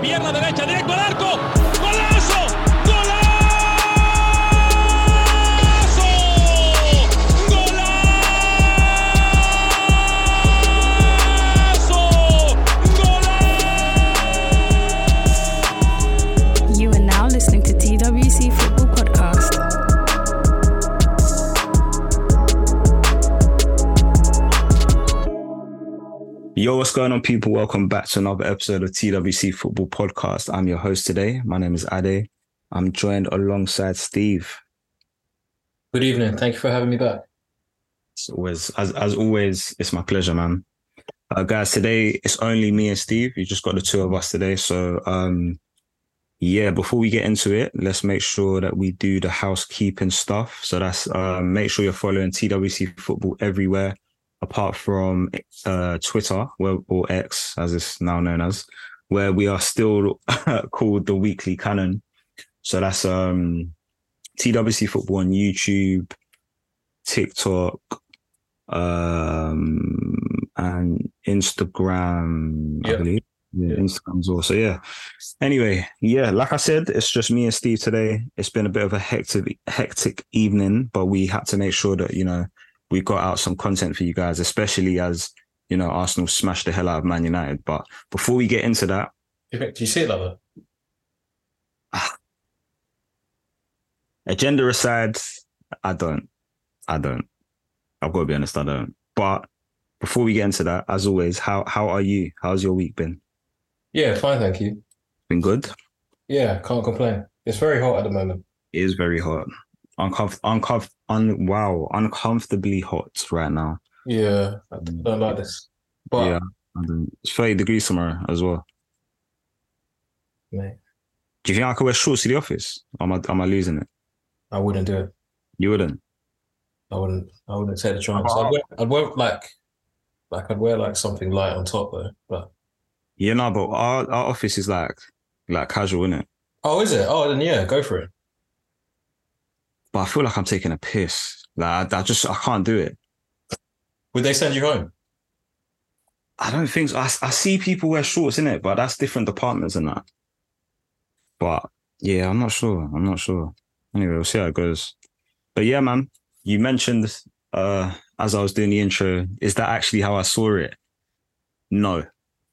Pierna derecha, directo al arco. ¡Golazo! Yo, what's going on, people? Welcome back to another episode of TWC Football Podcast. I'm your host today. My name is Ade. I'm joined alongside Steve. Good evening. Thank you for having me back. It's always, as as always, it's my pleasure, man. Uh, guys, today it's only me and Steve. You just got the two of us today. So, um, yeah, before we get into it, let's make sure that we do the housekeeping stuff. So that's uh, make sure you're following TWC Football everywhere, apart from uh, Twitter where, or X, as it's now known as, where we are still called the Weekly Cannon. So that's um, TWC Football on YouTube, TikTok, um, and Instagram, I believe. Yeah, Yeah. Instagram's also. Yeah. Anyway, yeah, like I said, it's just me and Steve today. It's been a bit of a hectic, hectic evening, but we had to make sure that you know we got out some content for you guys, especially as you know Arsenal smashed the hell out of Man United. But before we get into that, Do you, think- do you see it that? agenda aside, I don't. I don't. I've got to be honest, I don't. But before we get into that, as always, how how are you? How's your week been? Yeah, fine, thank you. Been good? Yeah, can't complain. It's very hot at the moment. It is very hot. Uncomf- uncomf- un- wow, uncomfortably hot right now. Yeah, I mm. don't like this. But yeah. It's 30 degrees tomorrow as well. mate, Do you think I could wear shorts to the office? Or am I, am I losing it? I wouldn't do it. You wouldn't? I wouldn't. I wouldn't take the chance. I'd wear, I'd wear like, like I'd wear like something light on top though. But Yeah, no, but our, our office is like like casual, isn't it? oh, is it? Oh, then yeah, go for it. But I feel like I'm taking a piss. Like I, I just I can't do it. Would they send you home? I don't think so. I, I see people wear shorts in it, but that's different departments and that. But yeah, I'm not sure. I'm not sure. Anyway, we'll see how it goes. But yeah, man, you mentioned uh as I was doing the intro, is that actually how I saw it? No.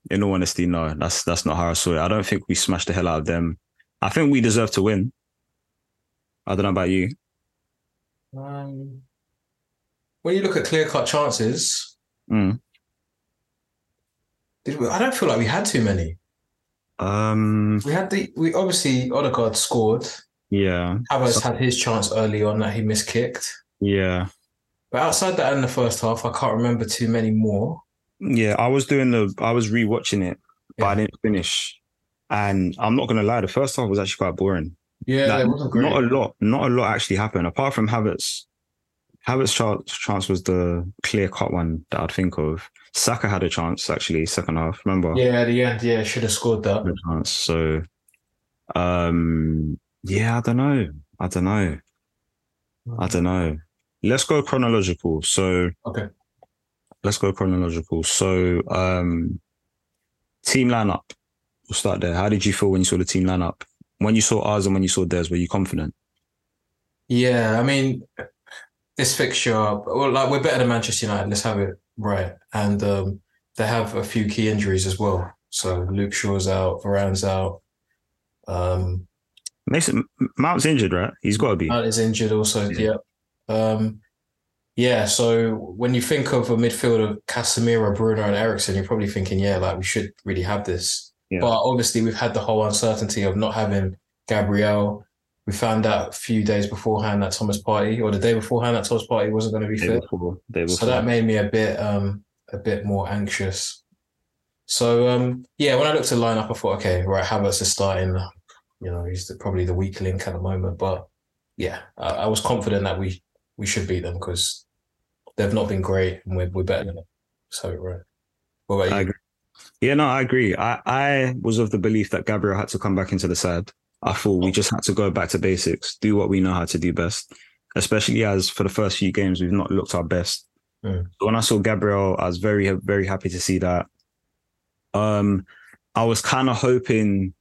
In all honesty, no. That's that's not how I saw it. I don't think we smashed the hell out of them. I think we deserve to win. I don't know about you. Um, when you look at clear cut chances, Mm. did we, I don't feel like we had too many. Um We had the we obviously Odegaard scored. yeah. Havertz had his chance early on that he miskicked. Yeah. But outside that in the first half, I can't remember too many more. Yeah, I was doing the I was rewatching it, but I didn't finish. And I'm not gonna lie, the first half was actually quite boring. Yeah, Like, wasn't great. Not a lot, not a lot actually happened apart from Havertz. Havertz chance, chance was the clear cut one that I'd think of. Saka had a chance actually, second half. Remember? yeah, at the end, yeah, should have scored that. Chance. So, um, yeah, I don't know. I don't know. I don't know. Let's go chronological. So, Okay. let's go chronological. So, um, team lineup. We'll start there. How did you feel when you saw the team lineup? When you saw ours and when you saw theirs, were you confident? Yeah, I mean, this fixture, well, like we're better than Manchester United. Let's have it right. And um, they have a few key injuries as well. So Luke Shaw's out, Varane's out. Um, Mason Mount's injured, right? He's got to be. Mount is injured also. Yeah. Yeah. Um, yeah. So when you think of a midfield of Casemiro, Bruno, and Eriksen, you're probably thinking, yeah, like we should really have this. Yeah. But obviously, we've had the whole uncertainty of not having Gabriel. We found out a few days beforehand that Thomas Partey, or the day beforehand that Thomas Partey wasn't going to be Day fit. before, day So that made me a bit, um, a bit more anxious. So um, yeah, when I looked at the lineup, I thought, okay, right, Havertz is starting. You know, he's the, probably the weak link at the moment, but yeah, I, I was confident that we we should beat them because they've not been great and we're we're better than them. So right. What about you? I agree. Yeah, no, I agree. I, I was of the belief that Gabriel had to come back into the side. I thought we just had to go back to basics, do what we know how to do best, especially as for the first few games, we've not looked our best. Mm. When I saw Gabriel, I was very, very happy to see that. Um, I was kind of hoping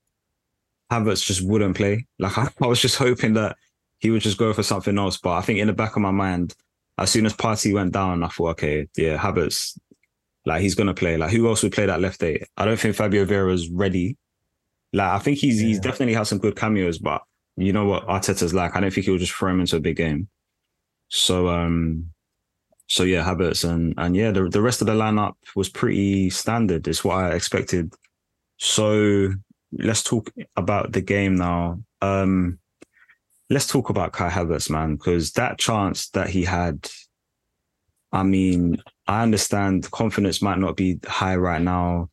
Havertz just wouldn't play. Like I, I was just hoping that he would just go for something else. But I think in the back of my mind, as soon as Partey went down, I thought, okay, yeah, Havertz, like he's gonna play. Like who else would play that left eight? I don't think Fabio Vieira's ready. Like I think he's he's definitely had some good cameos, but you know what Arteta's like. I don't think he'll just throw him into a big game. So um, so yeah, Havertz and and yeah, the the rest of the lineup was pretty standard. It's what I expected. So let's talk about the game now. Um, let's talk about Kai Havertz, man, because that chance that he had. I mean, I understand confidence might not be high right now.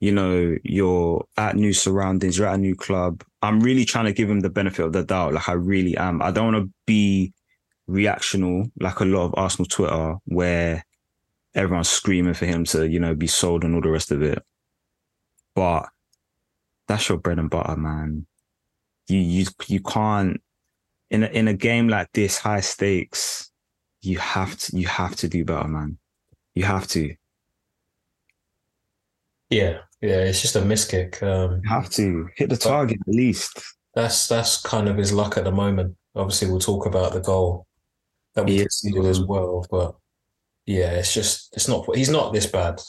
You know, you're at new surroundings, you're at a new club. I'm really trying to give him the benefit of the doubt. Like I really am. I don't want to be reactional like a lot of Arsenal Twitter where everyone's screaming for him to, you know, be sold and all the rest of it. But that's your bread and butter, man. You you you can't in a, in a game like this, high stakes. You have to you have to do better, man. You have to. Yeah, yeah, it's just a miss kick. Um, have to hit the target at least. that's that's kind of his luck at the moment. Obviously, we'll talk about the goal that we Yeah. conceded as well, but yeah, it's just it's not. He's not this bad.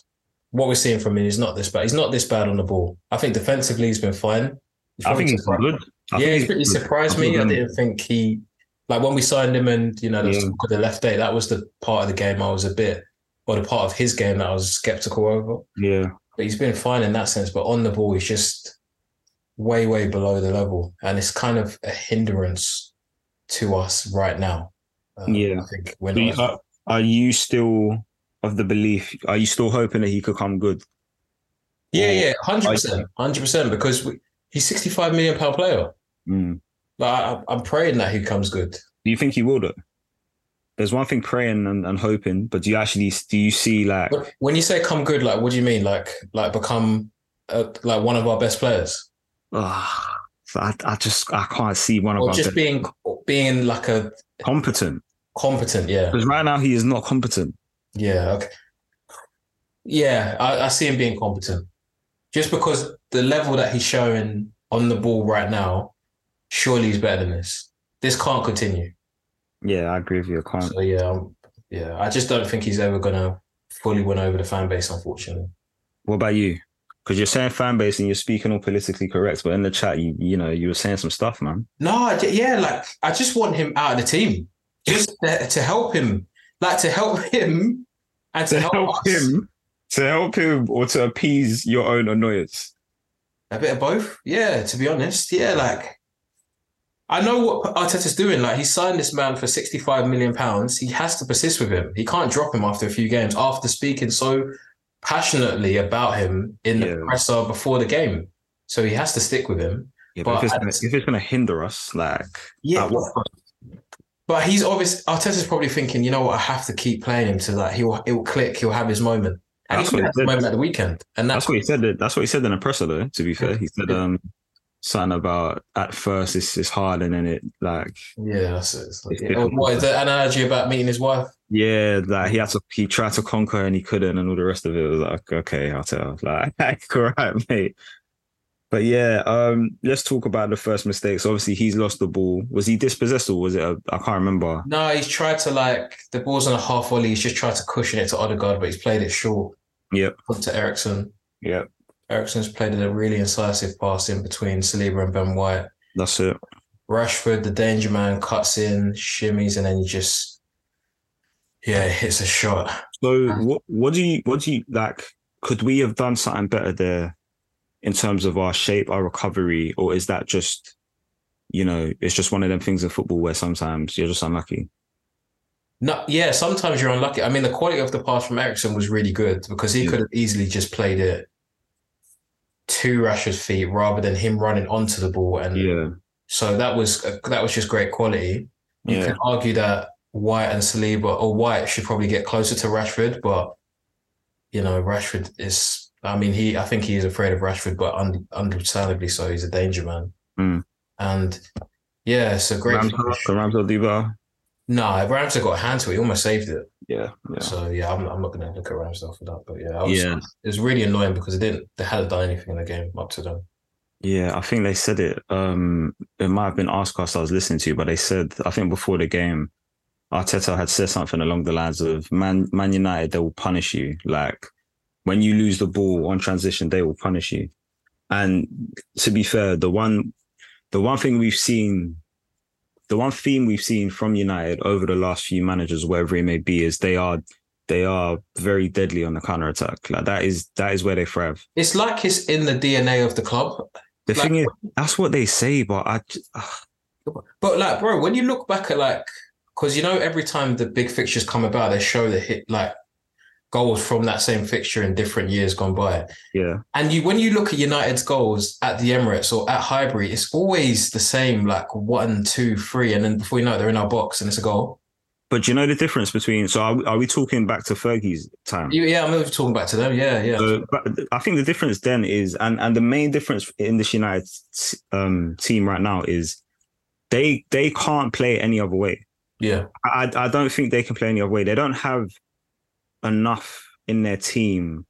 What we're seeing from him is not this bad. He's not this bad on the ball. I think defensively he's been fine. He's I think he's surprised- good. I yeah, he's pretty good. surprised me. I didn't think he like when we signed him, and you know, Yeah. the left day. That was the part of the game I was a bit, or the part of his game that I was skeptical over. Yeah. But he's been fine in that sense. But on the ball, he's just way, way below the level, and it's kind of a hindrance to us right now. Um, Yeah. I think we're not. are, are you still of the belief? Are you still hoping that he could come good? yeah, yeah, hundred percent, hundred percent. Because we, he's sixty-five million pound player. Mm. Like I, I'm praying that he comes good. Do you think he will? Though? There's one thing praying and, and hoping, but do you actually do you see like when you say come good, like what do you mean? Like like become uh, like one of our best players, ah, I, I just I can't see one of or our just best- being being like a competent competent? Yeah, because right now he is not competent. yeah, okay, yeah. I, I see him being competent, just because the level that he's showing on the ball right now, surely he's better than this. This can't continue. Yeah, I agree with you. I can't. So yeah, um, yeah. I just don't think he's ever gonna fully win over the fan base, unfortunately. What about you? Because you're saying fan base and you're speaking all politically correct, but in the chat, you you know you were saying some stuff, man. No, yeah, like I just want him out of the team, just to, to help him, like to help him, and to, To help, help us. him, to help him, or to appease your own annoyance. A bit of both, yeah. To be honest, yeah, like I know what Arteta's doing. Like he signed this man for sixty-five million pounds. He has to persist with him. He can't drop him after a few games. After speaking so passionately about him in the Yeah. presser before the game, so he has to stick with him. Yeah, but, But if, it's gonna, if it's gonna hinder us, like Yeah, at what? But he's obvious. Arteta's probably thinking, you know what? I have to keep playing him to that. He'll he'll click. He'll have his moment. And That's he what he the moment at the weekend. And that's, That's what he said. That's what he said in the presser, though. To be fair, he said um something about at first it's it's hard and then it like yeah. That's it. It's like- It's yeah. different. What is the analogy about meeting his wife? yeah like he had to he tried to conquer and he couldn't and all the rest of it was like okay I'll tell like all right mate. But yeah, um, let's talk about the first mistakes. Obviously, he's lost the ball. Was he dispossessed or was it? I can't remember. No, he's tried to like the ball's on a half volley. He's just tried to cushion it to Odegaard, but he's played it short. Yep. Put to Eriksen. Yeah, Eriksen's played a really incisive pass in between Saliba and Ben White. that's it. Rashford, the danger man, cuts in, shimmies, and then he just yeah hits a shot. So what what do you what do you like? Could we have done something better there in terms of our shape, our recovery, or is that just you know it's just one of them things in football where sometimes you're just unlucky? No, yeah, sometimes you're unlucky. I mean, the quality of the pass from Eriksen was really good because he Yeah. could have easily just played it to Rashford's feet rather than him running onto the ball. And Yeah, so that was that was just great quality. You yeah, can argue that White and Saliba or White should probably get closer to Rashford, but you know, Rashford is. I mean, he. I think he is afraid of Rashford, but un, understandably so. He's a danger man, Mm. and yeah, so great. Ramsdale. Ramsdale. No, Ramsey got a hand to it, he almost saved it. Yeah, yeah. So yeah, I'm, I'm not going to look at Ramsdale for that. But yeah, I was, Yeah. it was really annoying because they didn't they hadn't done anything in the game up to them. Yeah, I think they said it. Um, it might have been Arsecast I was listening to, but they said I think before the game, Arteta had said something along the lines of Man Man United, they will punish you. Like when you lose the ball on transition, they will punish you. And to be fair, the one the one thing we've seen, the one theme we've seen from United over the last few managers, wherever it may be, is they are they are very deadly on the counter attack. Like that is that is where they thrive. It's like it's in the DNA of the club. The Like- thing is, that's what they say, but I, But like, bro, when you look back at like, because you know, every time the big fixtures come about, they show the hit like goals from that same fixture in different years gone by. yeah, And you, when you look at United's goals at the Emirates or at Highbury, it's always the same, like one, two, three, and then before you know it, they're in our box and it's a goal. But do you know the difference between? So are, we- are we talking back to Fergie's time? Yeah, I'm talking back to them. Yeah, yeah. So, but I think the difference then is, and and the main difference in this United um, team right now is they they can't play any other way. yeah. I I don't think they can play any other way. They don't have enough in their team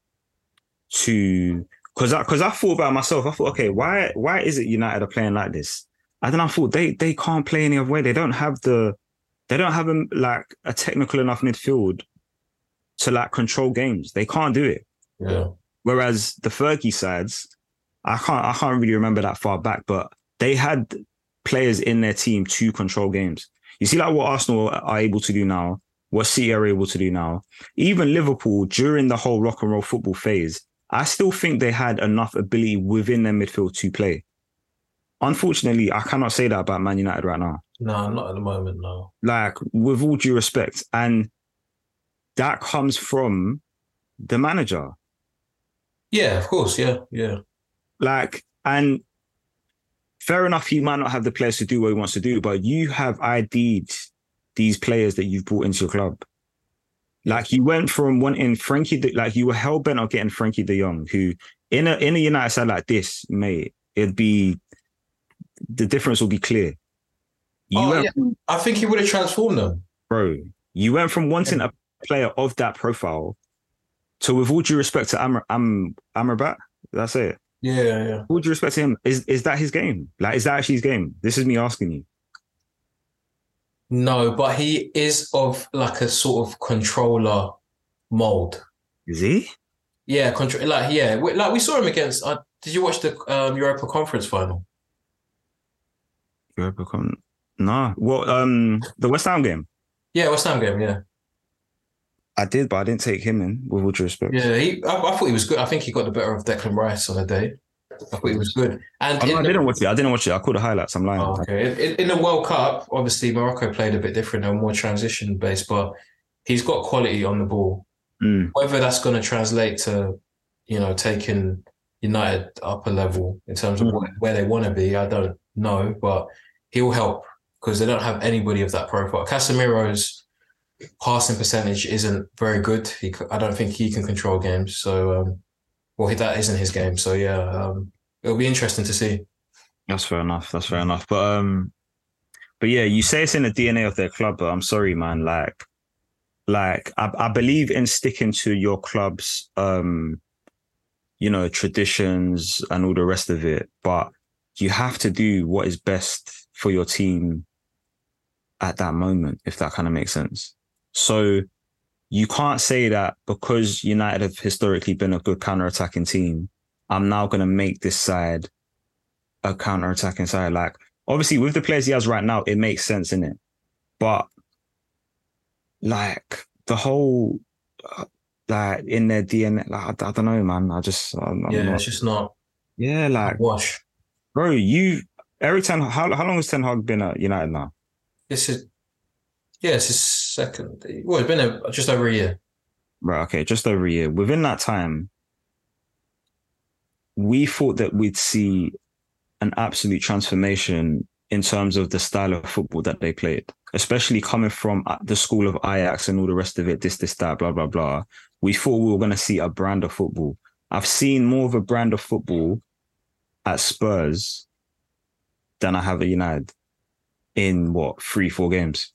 to because I because I thought about myself. I thought, okay, why why is it United are playing like this? I then I thought they they can't play any other way. They don't have the they don't have a, like a technical enough midfield to like control games. They can't do it. Yeah. Whereas the Fergie sides, I can't I can't really remember that far back, but they had players in their team to control games. You see, like what Arsenal are able to do now, what City are able to do now, even Liverpool during the whole rock and roll football phase, I still think they had enough ability within their midfield to play. Unfortunately, I cannot say that about Man United right now. No, not at the moment. No. Like, with all due respect, and that comes from the manager. Yeah, of course. Yeah, yeah. Like, and fair enough, he might not have the players to do what he wants to do, but you have ID'd these players that you've brought into your club. Like you went from wanting Frenkie, de, like you were hell bent on getting Frenkie De Jong, who in a in a United side like this, mate, it'd be the difference will be clear. You Oh, went, yeah. I think he would have transformed them. bro. You went from wanting a player of that profile to, with all due respect to Amr, Am, Amrabat, that's it. Yeah, yeah. With all due respect to him, is is that his game? Like, is that actually his game? This is me asking you. No, but he is of like a sort of controller mold. Is he? Yeah, control. Like yeah, we, like we saw him against. Uh, did you watch the um, Europa Conference final? Europa Con- No. Well, um, the West Ham game. Yeah, West Ham game. Yeah, I did, but I didn't take him in. With all due respect. yeah. He, I, I thought he was good. I think he got the better of Declan Rice on the day. I thought he was good. And I the- didn't watch it. I didn't watch it. I caught the highlights. I'm lying. Okay. In, in the World Cup, obviously Morocco played a bit different and more transition based, but he's got quality on the ball. Mm. Whether that's going to translate to, you know, taking United up a level in terms of Mm. where, where they want to be, I don't know, but he'll help because they don't have anybody of that profile. Casemiro's passing percentage isn't very good. He, I don't think he can control games. So, um, well, that isn't his game. So, yeah, um, it'll be interesting to see. That's fair enough. That's fair enough. But um, but yeah, you say it's in the DNA of their club, but I'm sorry, man. Like, like I, I believe in sticking to your club's um, you know, traditions and all the rest of it. But you have to do what is best for your team at that moment, if that kind of makes sense. So you can't say that because United have historically been a good counter-attacking team, I'm now going to make this side a counter-attacking side. Like, obviously, with the players he has right now, it makes sense in it. But like the whole, uh, like in their DNA, like I, I don't know, man. I just, I'm, I'm Yeah, not- it's just not yeah, like, wash. bro, you every time. How how long has Ten Hag been at United now? This is, yeah, it's his second. Well, it's been a, just over a year. Right. Okay. Just over a year. Within that time, we thought that we'd see an absolute transformation in terms of the style of football that they played, especially coming from uh, the school of Ajax and all the rest of it, this, this, that, blah, blah, blah. We thought we were going to see a brand of football. I've seen more of a brand of football at Spurs than I have at United in what, three, four games?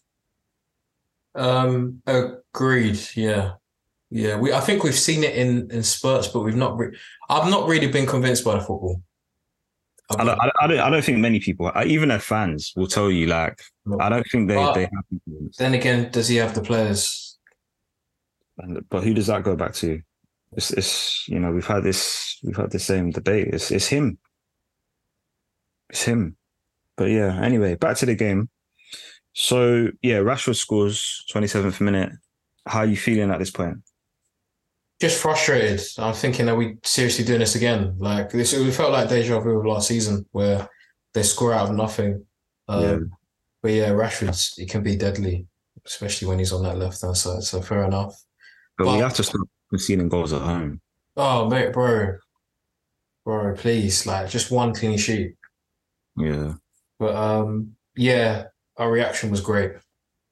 Um, agreed. Yeah, yeah. We I think we've seen it in in spurts, but we've not. Re- I've not really been convinced by the football. I've don't, I don't, I don't, think many people, even their fans, will tell you like No. I don't think they But- they have. influence. then again, does he have the players? And- But who does that go back to? It's, it's you know we've had this we've had the same debate. It's it's him. It's him. But yeah. Anyway, back to the game. So yeah, Rashford scores twenty seventh minute. How are you feeling at this point? Just frustrated. I'm thinking, are we seriously doing this again? Like this, it felt like deja vu of last season, where they score out of nothing. Um, Yeah. But yeah, Rashford, it can be deadly, especially when he's on that left hand side. So fair enough. But, we have to stop conceding goals at home. Oh mate, bro, bro, please, like just one clean sheet. Yeah. But um, yeah, our reaction was great.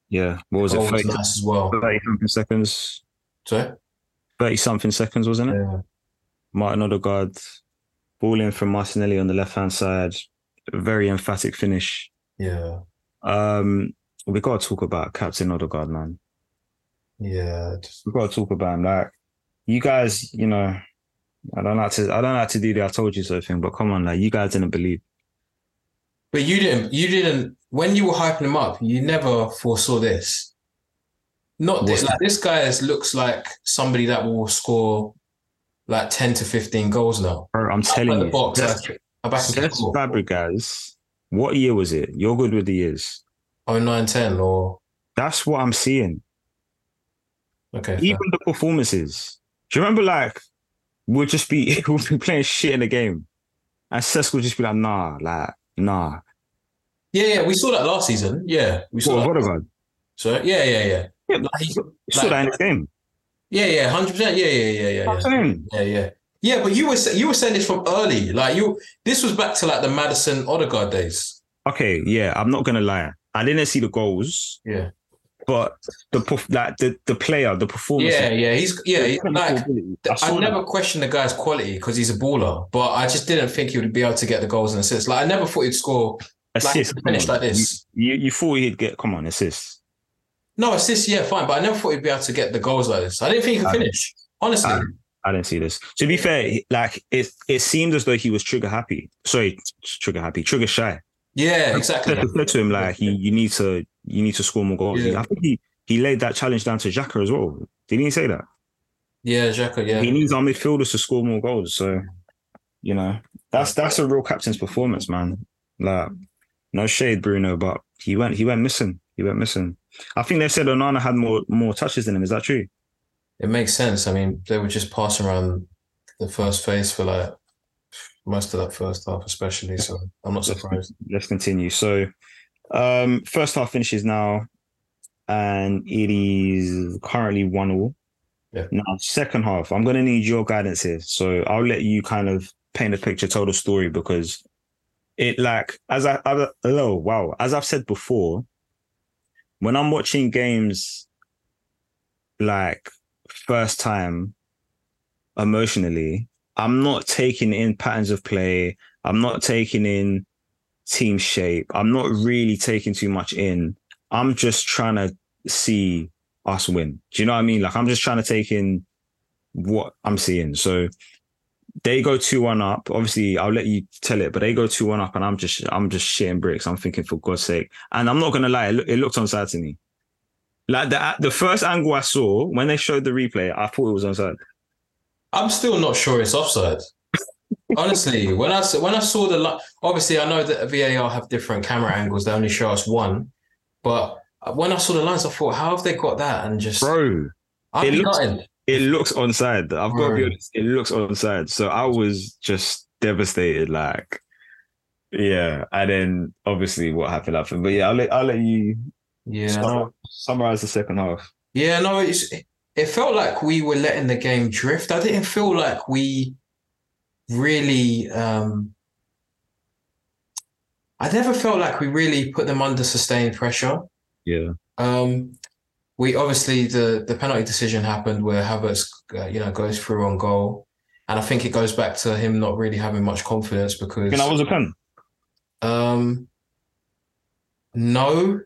Yeah. What was Goal it? was 30, nice as well. 30 something seconds. So 30 something seconds, wasn't it? yeah, Martin Odegaard, ball in from Martinelli on the left hand side. Very emphatic finish. yeah, Um, we got to talk about Captain Odegaard, man. yeah. Just, We got to talk about him. Like, you guys, you know, I don't like to, I don't like to do the "I told you so" thing, but come on, like, you guys didn't believe. But you didn't, you didn't. When you were hyping him up, you never foresaw this. Not this, like this guy is, looks like somebody that will score like ten to fifteen goals now. Bro, I'm telling you, box, like, I'm back in Cesc Fabregas. What year was it? You're good with the years. Oh, 9, 10 or That's what I'm seeing. okay. fair. Even the performances. Do you remember, like, we'll just be we'll be playing shit in the game, and Cesc will just be like, "Nah, like, nah." Yeah, yeah, we saw that last season. Yeah, we saw What that. So yeah, yeah, yeah. Yeah, Like, he- saw that in the game. yeah, yeah, hundred percent. Yeah, yeah, yeah, yeah, yeah. Yeah, yeah. Yeah, but you were you were saying this from early. Like you this was back to like the Madison Odegaard days. Okay, yeah, I'm not gonna lie. I didn't see the goals, Yeah. But the like the the player, the performance. Yeah, yeah. He's yeah, like I I never questioned the guy's quality because he's a baller, but I just didn't think he would be able to get the goals and assists. Like I never thought he'd score like assist. come finish on. like this. You, you thought he'd get come on assists. No, assists, yeah, fine, but I never thought he'd be able to get the goals like this. I didn't think he could I- finish. Honestly. I, I didn't see this. To be fair, like it it seemed as though he was trigger happy. Sorry, trigger happy, trigger shy. yeah, exactly. said said to him like you, you need to you need to score more goals. Yeah. I think he he laid that challenge down to Xhaka as well. Didn't he say that? Yeah, Xhaka, yeah. He needs our midfielders to score more goals. So, you know, that's that's a real captain's performance, man. Like, no shade, Bruno, but he went he went missing. He went missing. I think they said Onana had more more touches than him. Is that true? It makes sense. I mean, they were just passing around the first phase for like most of that first half, especially. So I'm not surprised. Let's continue. So, um, first half finishes now, and it is currently one all. Yeah. Now, second half, I'm going to need your guidance here. So I'll let you kind of paint a picture, tell the story because it like as I, I oh wow as I've said before, when I'm watching games like first time emotionally, I'm not taking in patterns of play. I'm not taking in team shape. I'm not really taking too much in. I'm just trying to see us win. Do you know what I mean? Like I'm just trying to take in what I'm seeing. So they go two one up. Obviously, I'll let you tell it, but they go two one up, and I'm just I'm just shitting bricks. I'm thinking for God's sake, and I'm not gonna lie, it, look, it looked onside to me. Like the the first angle I saw when they showed the replay, I thought it was onside. I'm still not sure it's offside. Honestly, when I when I saw the li- obviously I know that VAR have different camera angles. They only show us one, but uh, when I saw the lines, I thought, how have they got that? And just Bro, I'd it looks- gutted. it looks onside. I've got to be honest. It looks onside. So I was just devastated. Like, yeah. And then obviously what happened happened. But yeah, I'll let I'll let you Yeah, sum- summarize the second half. yeah, no. It's it felt like we were letting the game drift. I didn't feel like we really. um I never felt like we really put them under sustained pressure. Yeah. Um, we obviously the the penalty decision happened where Havertz, uh, you know, goes through on goal, and I think it goes back to him not really having much confidence because know, I was a pen. um, no,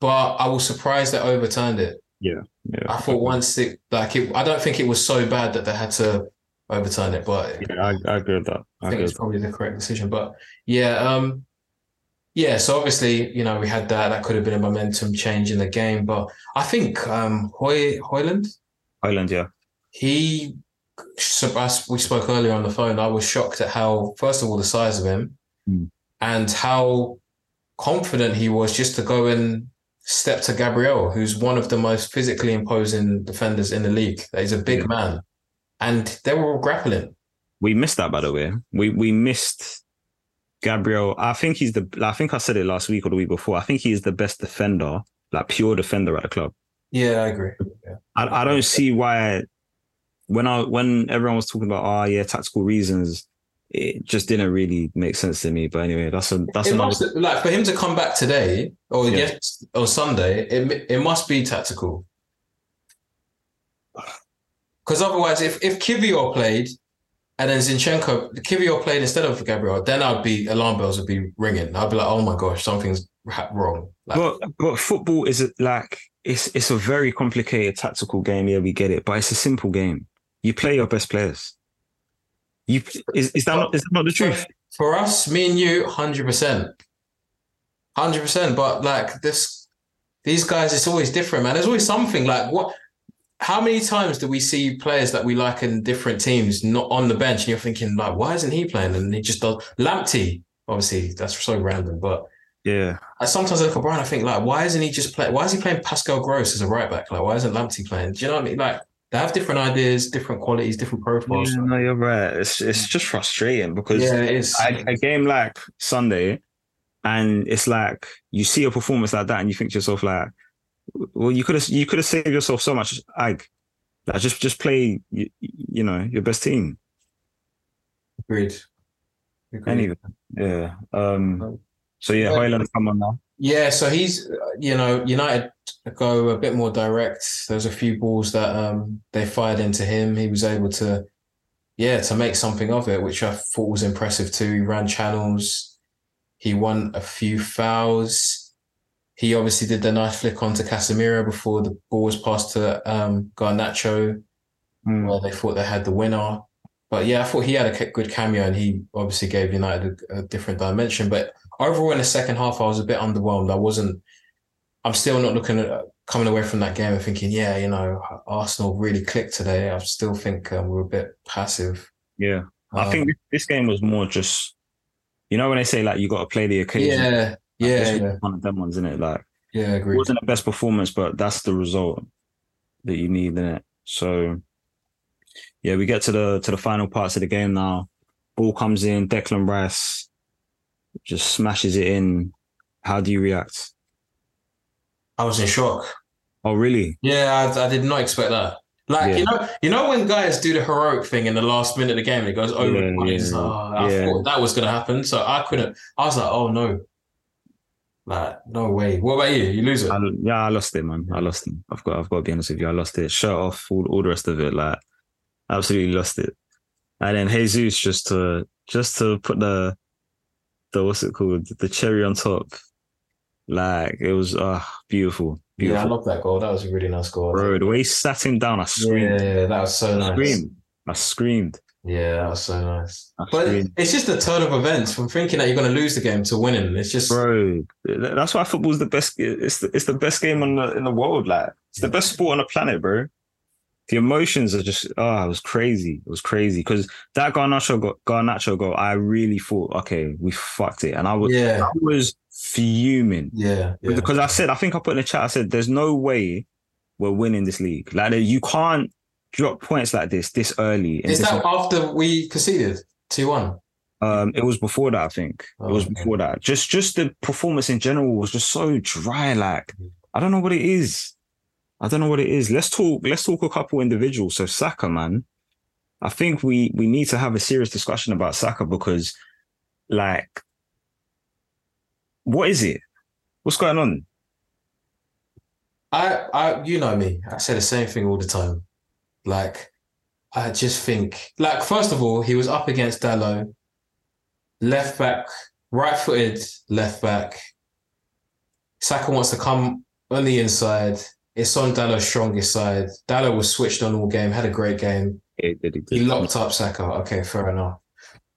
but I was surprised they overturned it. Yeah. I thought once it like it, I don't think it was so bad that they had to overturn it, but Yeah, I, I agree with that. I I think it's with probably the correct decision. But yeah, um, yeah. So obviously, you know, we had that. That could have been a momentum change in the game. But I think um, Hoy Hojlund, Ireland, yeah. he, so as we spoke earlier on the phone, I was shocked at how, first of all, the size of him, Hmm. and how confident he was just to go and step to Gabriel, who's one of the most physically imposing defenders in the league. He's a big Yeah. man, and they were all grappling. We missed that, by the way. We we missed Gabriel. I think he's the. I think I said it last week or the week before. I think he is the best defender, like pure defender at the club. Yeah, I agree. Yeah. I, I don't see why when I when everyone was talking about oh yeah tactical reasons, it just didn't really make sense to me. But anyway, that's a that's it another. must like for him to come back today or Yeah. yes or Sunday. It it must be tactical. Because otherwise, if if Kiwior played and then Zinchenko, Kiwior played instead of Gabriel, then I'd be alarm bells would be ringing. I'd be like, oh my gosh, something's wrong. Like, But but football is like it's it's a very complicated tactical game. Yeah, we get it, but it's a simple game. You play your best players. You is, is that not is that not the truth? For us, me and you, hundred percent, hundred percent. But like this, these guys, it's always different, man. There's always something. Like what? How many times do we see players that we like in different teams not on the bench, and you're thinking like, why isn't he playing? And he just does. Lamptey, obviously, that's so random. But Yeah, I sometimes look at Brighton, I think like, why isn't he just play? Why is he playing Pascal Gross as a right back? Like, why isn't Lamptey playing? Do you know what I mean? Like, they have different ideas, different qualities, different profiles. Yeah, no, you're right. It's it's just frustrating because Yeah, it is. a, a game like Sunday, and it's like you see a performance like that, and you think to yourself like, well, you could have you could have saved yourself so much. Ag, like just just play, you, you know, your best team. Agreed. Agreed. Anyway, yeah. Um. So yeah, Yeah. Hojlund come on now. Yeah, so he's you know United go a bit more direct. There's a few balls that um they fired into him. He was able to, yeah, to make something of it, which I thought was impressive too. He ran channels. He won a few fouls. He obviously did the nice flick onto Casemiro before the ball was passed to um Garnacho, Mm. where they thought they had the winner. But yeah, I thought he had a good cameo, and he obviously gave United a, a different dimension. But overall, in the second half, I was a bit underwhelmed. I wasn't. I'm still not looking at coming away from that game and thinking, yeah, you know, Arsenal really clicked today. I still think um, we're a bit passive. Yeah, I Um, think this game was more just, you know, when they say like you got to play the occasion. yeah, yeah, yeah, one of them ones, isn't it? Like yeah, it agreed. wasn't the best performance, but that's the result that you need in it. So yeah, we get to the to the final parts of the game now. Ball comes in, Declan Rice just smashes it in. How do you react? I was in shock. Oh, really? Yeah, I, I did not expect that. Like Yeah. you know, you know when guys do the heroic thing in the last minute of the game, and it goes over. Yeah, yeah, oh, I yeah. thought that was going to happen, so I couldn't. I was like, oh no, like no way. What about you? You lose it. I, yeah, I lost it, man. I lost it. I've got, I've got to be honest with you. I lost it. Shirt off, all, all the rest of it. Like, absolutely lost it. And then Jesus just to, just to put the, the what's it called, the cherry on top. Like it was, ah, beautiful, yeah, I love that goal. That was a really nice goal. bro. The way he sat him down, I screamed. yeah, screamed. that was so I nice. screamed. I screamed. Yeah, that was so nice. I But it's just the turn of events from thinking that you're going to lose the game to winning. It's just Bro, that's why football's the best. It's the, it's the best game on the, in the world. Like it's the best sport on the planet, bro. The emotions are just oh, it was crazy. It was crazy because that Garnacho got Garnacho goal. I really thought, okay, we fucked it, and I was yeah, I was fuming yeah, yeah. because I said I think I put in the chat. I said, "There's no way we're winning this league. Like you can't drop points like this this early." Is that after we conceded two one? um, it was before that, I think. it was Oh, before that. Just just the performance in general was just so dry. Like, I don't know what it is. I don't know what it is. Let's talk, let's talk a couple individuals. So Saka, man. I think we we need to have a serious discussion about Saka because like what is it? What's going on? I, I, you know me. I say the same thing all the time. Like, I just think, like, first of all, he was up against Dalot, left back, right-footed left back. Saka wants to come on the inside. it's on Dalot's strongest side. Dalot was switched on all game, had a great game. Yeah, he did, he did. He locked up Saka. Okay, fair enough.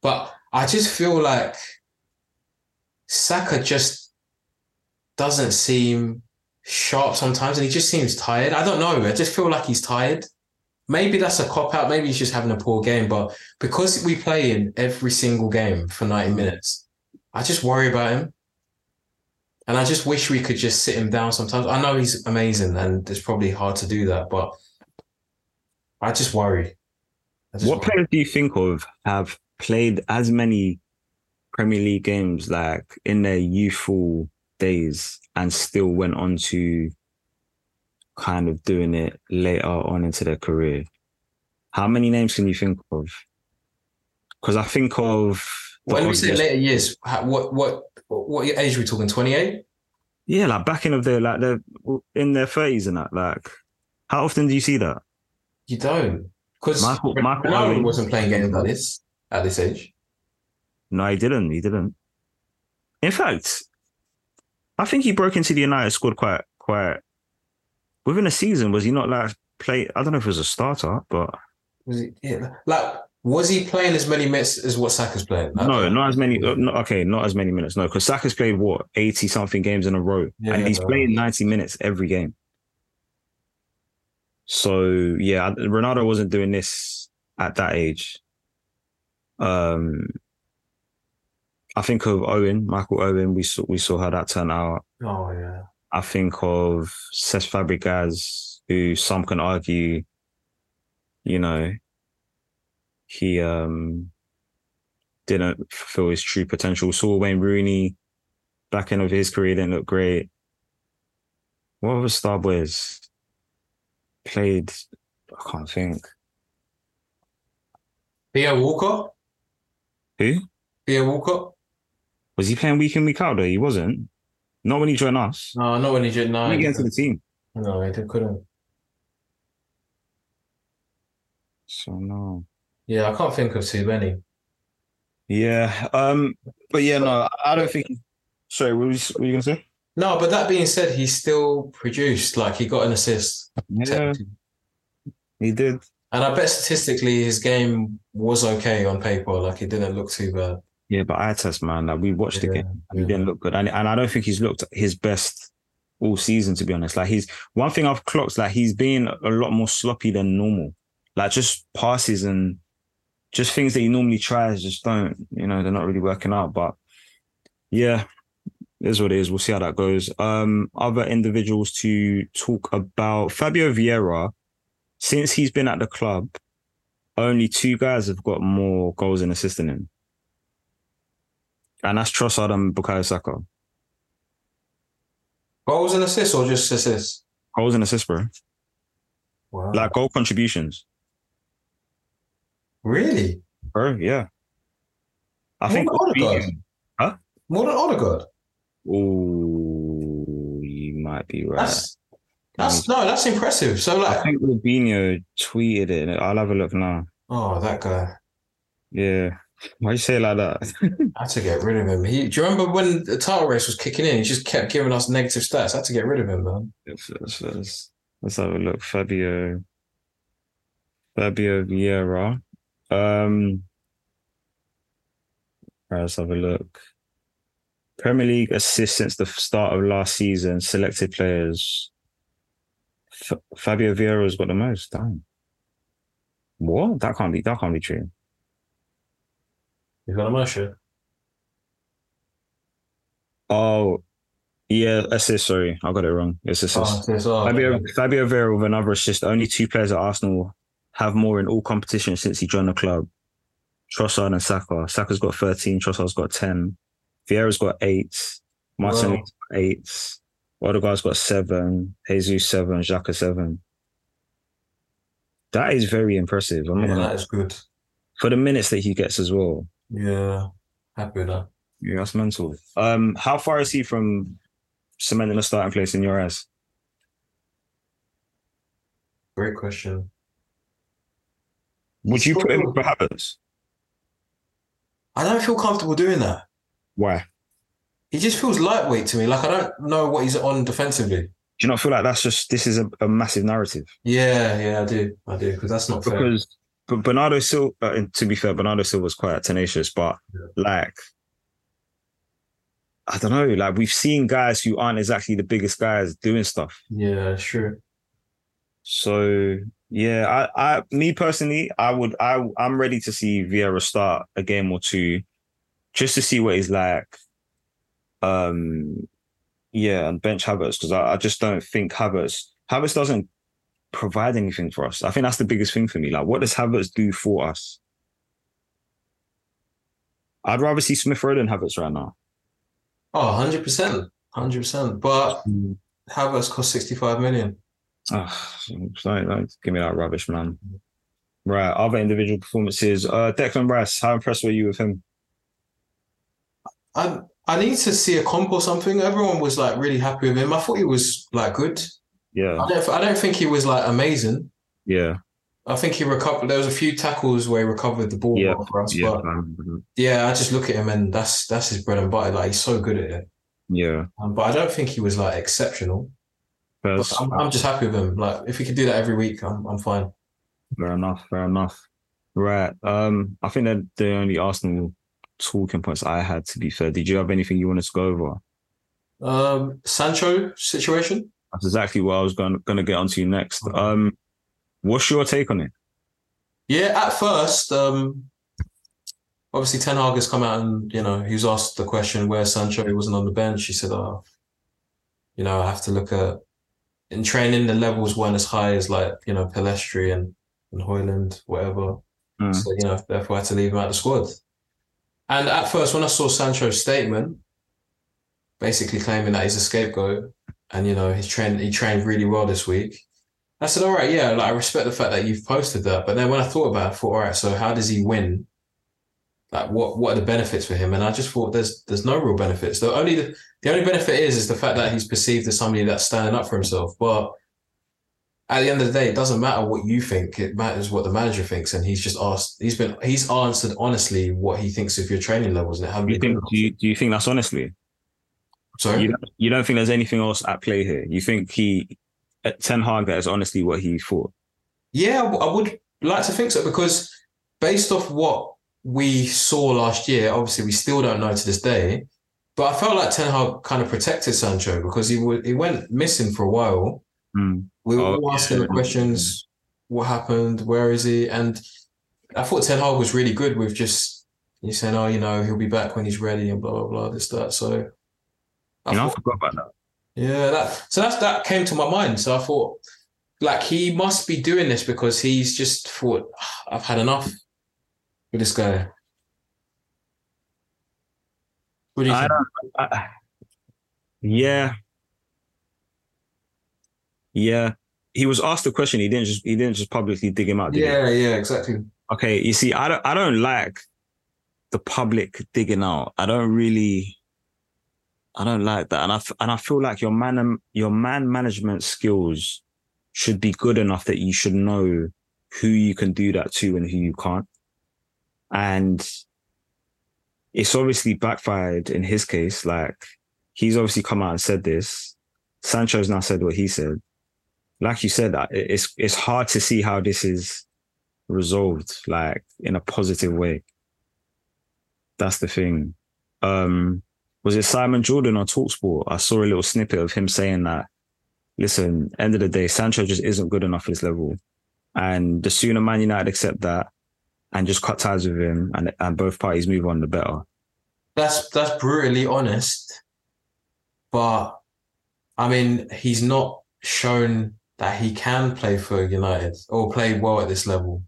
But I just feel like Saka just doesn't seem sharp sometimes, and he just seems tired. I don't know. I just feel like he's tired. Maybe that's a cop out. Maybe he's just having a poor game. But because we play in every single game for 90 minutes, I just worry about him. And I just wish we could just sit him down sometimes. I know he's amazing and it's probably hard to do that, but I just worry. I just What worry. players do you think of have played as many Premier League games like in their youthful days and still went on to kind of doing it later on into their career? How many names can you think of? Because I think of When we say later years, what what what age are we talking? 28? yeah, like back in of their like they're in their thirties and that. Like, how often do you see that? You don't. Because Michael- Michael Owen- wasn't playing games like this at this age. No, he didn't. He didn't. In fact, I think he broke into the United squad quite quite within a season. Was he not like play? I don't know if it was a starter, but Was he, yeah, like was he playing as many minutes as what Saka's playing? No, don't- as many. uh, okay, not as many minutes. No, because Saka's played what eighty something games in a row, Yeah, and he's playing ninety minutes every game. So yeah, Ronaldo wasn't doing this at that age. Um, I think of Owen, Michael Owen. We saw we saw how that turned out. Oh yeah. I think of Cesc Fabregas, who some can argue, you know, he um didn't fulfill his true potential. Saw Wayne Rooney back end of his career didn't look great. What other star boys played? I can't think. Theo Walcott? Who Theo Walcott? was he playing week in week out? Though he wasn't. Not when he joined us. No, not when he He no. he into the team. No, he couldn't. So no. Yeah, I can't think of too many. Yeah. Um. But yeah, no, I don't think. Sorry, what was, what were you gonna say? No, but that being said, he still produced. Like he got an assist. Yeah, he did. And I bet statistically his game was okay on paper. Like it didn't look too bad. Yeah, but test, man. Like we watched the game, and he didn't look good, and and I don't think he's looked his best all season. To be honest, like he's one thing I've clocked, like he's been a lot more sloppy than normal. Like just passes and just things that he normally tries just don't, you know, they're not really working out. But yeah, it is what it is. We'll see how that goes. Um, other individuals to talk about Fabio Vieira. Since he's been at the club, only two guys have got more goals and assists than him. And that's Trossard and Bukayo Saka. Goals and assists or just assists? Goals and assists, bro. Wow. Like goal contributions. really? Bro, yeah. I More think Odegaard? More than Odegaard. Oh, you might be right. That's that's mm. no, that's impressive. So like I think Rubinho tweeted it. I'll have a look now. oh, that guy. Yeah. Why you say it like that? I had to get rid of him. He, do you remember when the title race was kicking in? He just kept giving us negative stats. I had to get rid of him, man. let's, have a look. Fabio. Fabio Vieira. Um, right, let's have a look. Premier League assists since the start of last season. Selected players. F- Fabio Vieira's got the most. Damn. What? That can't be. That can't be true. You got a motion? Oh, yeah. Assist. Sorry, I got it wrong. It's assist. Oh, it's- oh, Fabio, okay. Fabio Vieira with another assist. Only two players at Arsenal have more in all competitions since he joined the club. Trossard and Saka. Saka's got 13, Trossard's got 10. Vieira's got 8. Martin's got 8. Odegaard's got 7. Jesus 7. Xhaka 7. That is very impressive. I'm not Yeah, gonna, that is good. for the minutes that he gets as well. Yeah, happy with that. Yeah, that's mental. Um, how far is he from cementing a starting place in your eyes? Great question. Would you put him over Havertz? I don't feel comfortable doing that. Why? He just feels lightweight to me. Like I don't know what he's on defensively. Do you not feel like that's just this is a, a massive narrative? Yeah, yeah, I do, I do, because that's not fair. But Bernardo Silva, uh, and to be fair, Bernardo Silva was quite tenacious, but like I don't know, like we've seen guys who aren't exactly the biggest guys doing stuff. Yeah, sure. So yeah, I, I, me personally, I would, I, I'm ready to see Vieira start a game or two, just to see what he's like. Um, yeah, and bench Havertz because I, I just don't think Havertz, Havertz doesn't provide anything for us. I think that's the biggest thing for me. Like, what does Havertz do for us? I'd rather see Smith Rowe than Havertz right now. Oh, 100%. 100%. But Havertz cost 65 million. Oh, don't, don't give me that rubbish, man. Right, other individual performances. Uh, Declan Rice, how impressed were you with him? I I need to see a comp or something. Everyone was like really happy with him. I thought he was like good. Yeah, I don't I don't think he was like amazing. yeah, I think he recovered. There was a few tackles where he recovered the ball Yeah, for us, yeah, but yeah, I just look at him and that's that's his bread and butter. Like he's so good at it. yeah. Um, but I don't think he was like exceptional. But First, I'm, I'm just happy with him. Like if he could do that every week, I'm I'm fine. fair enough, fair enough. Right. Um, I think that the only Arsenal talking points I had. To be fair, did you have anything you wanted to go over? Um, Sancho situation. That's exactly what I was going going to get onto you next. Um, what's your take on it? Yeah, at first, um, obviously Ten Hag has come out and you know he was asked the question where Sancho he wasn't on the bench. He said, "Oh, you know, I have to look at in training the levels weren't as high as like you know Pellistri and and Hojlund, whatever. Mm. So you know, therefore I had to leave him out of the squad." And at first, when I saw Sancho's statement, basically claiming that he's a scapegoat, and you know he's trained he trained really well this week. I said, all right, yeah, like I respect the fact that you've posted that. But then when I thought about it, I thought, all right, so how does he win? Like what what are the benefits for him? And I just thought there's there's no real benefits. The only the, the only benefit is is the fact that he's perceived as somebody that's standing up for himself. But at the end of the day, it doesn't matter what you think. It matters what the manager thinks. And he's just asked he's been he's answered honestly what he thinks of your training levels and hasn't You think? Do you, do you think that's honestly? Sorry. You don't, you don't think there's anything else at play here? You think he, uh, Ten Hag, that is honestly what he thought? Yeah, I would like to think so because based off what we saw last year, obviously we still don't know to this day. But I felt like Ten Hag kind of protected Sancho because he would he went missing for a while. Mm. We were Oh, all asking yeah. the questions: What happened? Where is he? And I thought Ten Hag was really good with just you saying, "Oh, you know, he'll be back when he's ready," and blah blah blah. This that. So I You know, I forgot about that. yeah, that so that's that came to my mind. So I thought, like, he must be doing this because he's just thought, "Ah, I've had enough with this guy. What do you I think? I, yeah, yeah. He was asked the question. He didn't just. He didn't just publicly dig him out. Did he? Yeah, yeah, exactly. Okay. You see, I don't. I don't like the public digging out. I don't really. I don't like that, and I f- and I feel like your man your man management skills should be good enough that you should know who you can do that to and who you can't. And it's obviously backfired in his case. Like he's obviously come out and said this. Sancho's now said what he said. Like you said, that it's it's hard to see how this is resolved, like in a positive way. That's the thing. Um, was it Simon Jordan on Talksport? I saw a little snippet of him saying that, listen, end of the day, Sancho just isn't good enough for this level. And the sooner Man United accept that and just cut ties with him and, and both parties move on, the better. That's that's brutally honest, but I mean, he's not shown that he can play for United or play well at this level.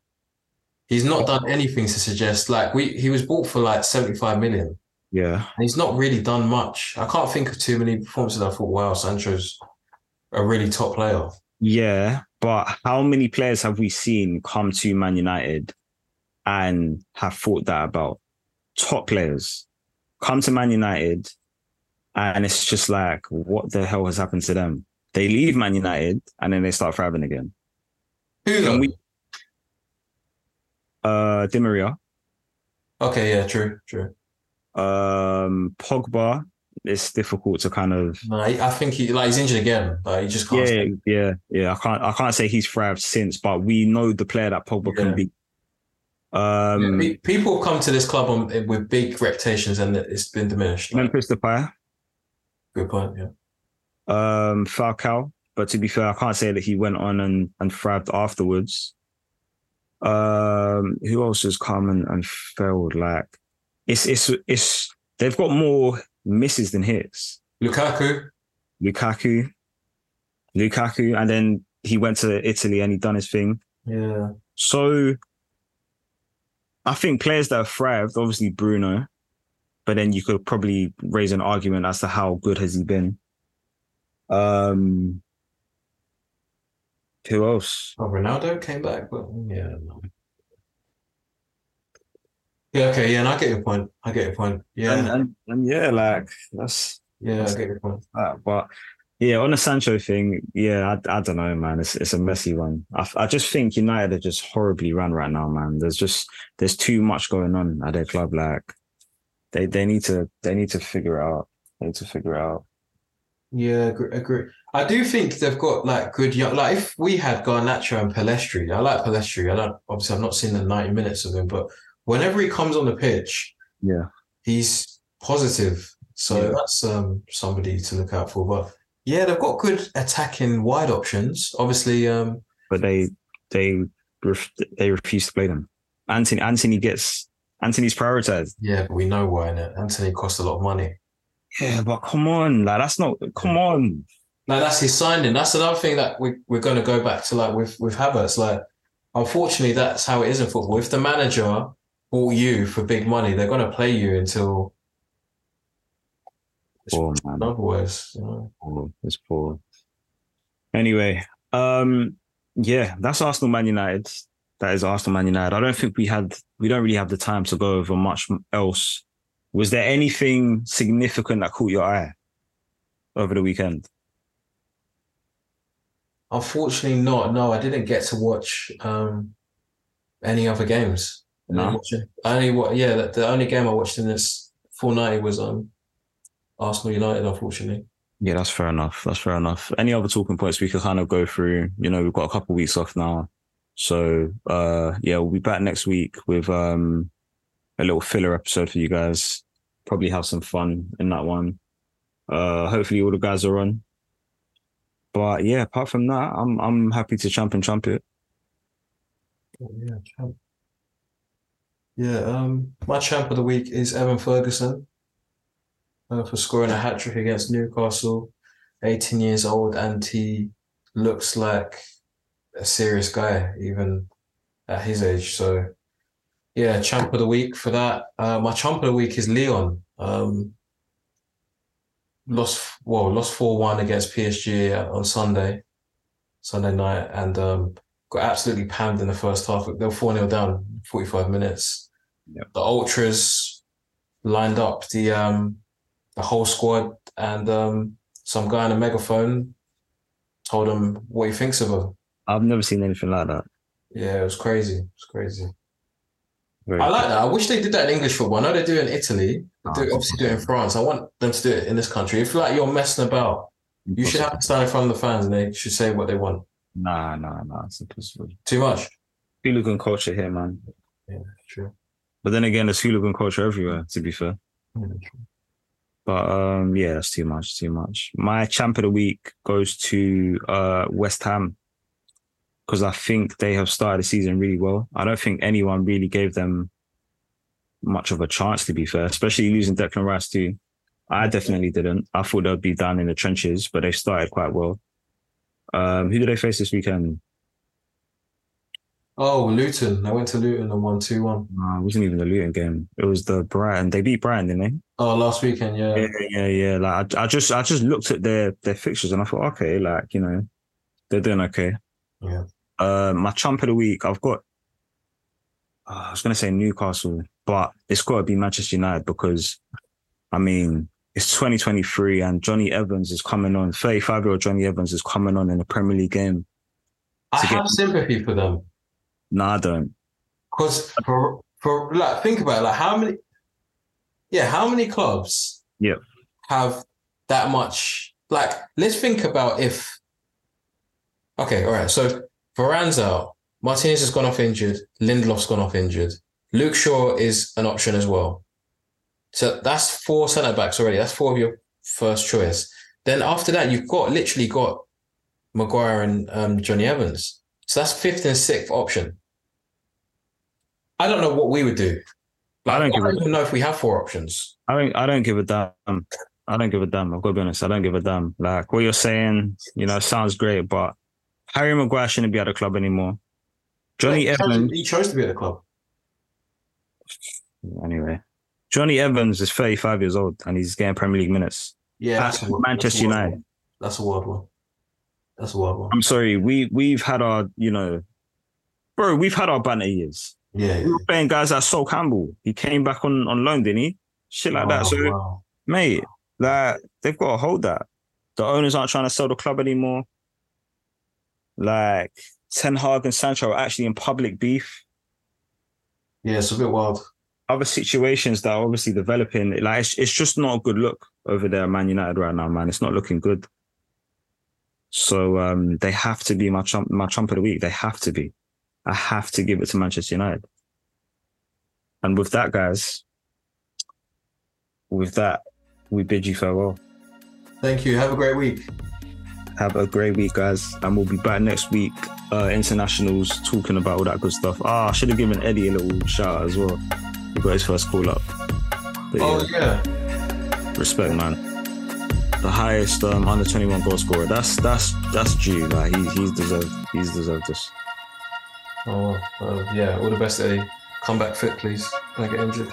He's not done anything to suggest like we he was bought for like 75 million. Yeah. And he's not really done much. I can't think of too many performances. I thought, wow, Sancho's a really top player. Yeah. But how many players have we seen come to Man United and have thought that about? Top players come to Man United and it's just like, what the hell has happened to them? They leave Man United and then they start thriving again. Who Can we- Uh, Di Maria, Okay, yeah, true, true. Um, Pogba, it's difficult to kind of No, I think he like he's injured again. Like he just can't. yeah, stay. yeah, yeah. I can't I can't say he's thrived since, but we know the player that Pogba Yeah. can be. Um, Pe- People come to this club on, with big reputations, and it's been diminished. Memphis Depay, good point. Yeah. um, Falcao. But to be fair, I can't say that he went on and, and thrived afterwards. Um, who else has come and, and failed? Like, it's it's it's they've got more misses than hits. Lukaku. Lukaku, Lukaku, and then he went to Italy and he done his thing. Yeah. So I think players that have thrived, obviously Bruno, but then you could probably raise an argument as to how good has he been. Um, who else? Oh, Ronaldo came back, but yeah. No. Yeah. Okay. Yeah. And I get your point. I get your point. Yeah. And, and, and yeah, like that's yeah. I get your point. that. But yeah, on the Sancho thing, yeah, I, I don't know, man. It's it's a messy one. I, I just think United are just horribly run right now, man. There's just there's too much going on at their club. Like they they need to they need to figure it out. They need to figure it out. Yeah, agree, agree. I do think they've got like good young. Like if we had Garnacho and Pellistri, I like Pellistri. I don't obviously I've not seen the ninety minutes of him, but whenever he comes on the pitch, Yeah. he's positive. So Yeah. that's um somebody to look out for. But yeah, they've got good attacking wide options. Obviously, um, But they they ref, they refuse to play them. Antony Antony gets Antony's prioritized. yeah, but we know why. Innit? Antony costs a lot of money. Yeah, but come on, like that's not come on. Like that's his signing. That's another thing that we we're going to go back to. Like with with Havertz, like unfortunately that's how it is in football. If the manager bought you for big money, they're going to play you until Poor man. otherwise. You know? poor. It's poor. Anyway, um, yeah, that's Arsenal Man United. That is Arsenal Man United. I don't think we had we don't really have the time to go over much else. Was there anything significant that caught your eye over the weekend? Unfortunately, not. No, I didn't get to watch um any other games. I didn't No? watch it. I only wa- yeah, the, the only game I watched in this full night was um Arsenal United. Unfortunately. Yeah, that's fair enough. That's fair enough. Any other talking points we could kind of go through? You know, we've got a couple weeks off now. So uh yeah, we'll be back next week with um a little filler episode for you guys. Probably have some fun in that one. Uh hopefully all the guys are on. But yeah, apart from that, I'm I'm happy to champ and trumpet. Oh, Yeah, champ. Yeah, um, my champ of the week is Evan Ferguson uh, for scoring a hat trick against Newcastle. 18 years old, and he looks like a serious guy, even at his age. So, yeah, champ of the week for that. Uh, my champ of the week is Lyon. Um, lost, well, lost 4 1 against PSG on Sunday, Sunday night, and um, got absolutely panned in the first half. They were 4 0 down, 45 minutes. Yep. The Ultras lined up the um the whole squad, and um, some guy on a megaphone told him what he thinks of him. I've never seen anything like that. Yeah, it was crazy. It was crazy. Very I like that. I wish they did that in English football. I know they do it in Italy. They do, Oh, obviously do it in France. I want them to do it in this country. If like you're messing about, you should have to stand in front of the fans and they should say what they want. Nah, nah, nah. It's impossible. Too much. Hooligan culture here, man. Yeah, true. But then again, there's hooligan culture everywhere, to be fair. Yeah, But um, yeah, that's too much, too much. My champ of the week goes to uh, West Ham because I think they have started the season really well. I don't think anyone really gave them much of a chance, to be fair, especially losing Declan Rice too. I definitely didn't. I thought they'd be down in the trenches, but they started quite well. Um, who do they face this weekend? Oh, Luton. I went to Luton and won 2 1. Uh, it wasn't even the Luton game. It was the Brighton. They beat Brighton, didn't they? Oh, last weekend, yeah. Yeah, yeah, yeah. Like I, I just, I just looked at their their fixtures and I thought, okay, like you know, they're doing okay. Yeah. Uh, my champ of the week, I've got. uh, I was gonna say Newcastle, but it's got to be Manchester United because, I mean, it's 2023 and Jonny Evans is coming on. 35 year old Jonny Evans is coming on in a Premier League game. I have sympathy for them. No, I don't. Because for for like think about it, like how many yeah, how many clubs Yeah. have that much. Like, let's think about if. Okay, all right. So Varane's out. Martinez has gone off injured. Lindelof's gone off injured. Luke Shaw is an option as well. So that's four centre backs already. That's four of your first choice. Then after that, you've got literally got Maguire and um, Jonny Evans. So that's fifth and sixth option. I don't know what we would do. Like, I don't give a- even know if we have four options. I don't. I don't give a damn. I don't give a damn. I've got to be honest. I don't give a damn. Like what you're saying, you know, sounds great, but Harry Maguire shouldn't be at the club anymore. Jonny Evans, he chose to be at the club. anyway. Jonny Evans is 35 years old and he's getting Premier League minutes. Yeah, That's Manchester that's United. one. That's a wild one. That's a wild one. I'm sorry, we we've had our, you know, bro, we've had our banner years. Yeah. We were playing guys like Sol Campbell. He came back on on loan, didn't he? Shit like that. Oh, So, wow. mate, like they've got to hold that. The owners aren't trying to sell the club anymore. Like Ten Hag and Sancho are actually in public beef. yeah, it's a bit wild. Other situations that are obviously developing, like it's, it's just not a good look over there, Man United right now, man. It's not looking good. So um, they have to be my trump, my trump of the week. They have to be. I have to give it to Manchester United. And with that, guys, with that, we bid you farewell. Thank you. Have a great week. Have a great week, guys, and we'll be back next week. Uh, internationals talking about all that good stuff. Ah, I should have given Eddie a little shout out as well. He got his first call up. But Oh yeah, yeah. respect, man. The highest um, under twenty one goal scorer. That's that's that's due. Like he, he's deserved. He's deserved this. Oh uh, yeah. All the best, Eddie. Come back fit, please. Don't get injured.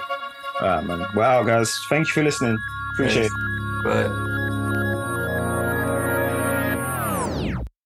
All right, man. Wow, guys. Thank you for listening. Appreciate it. Bye.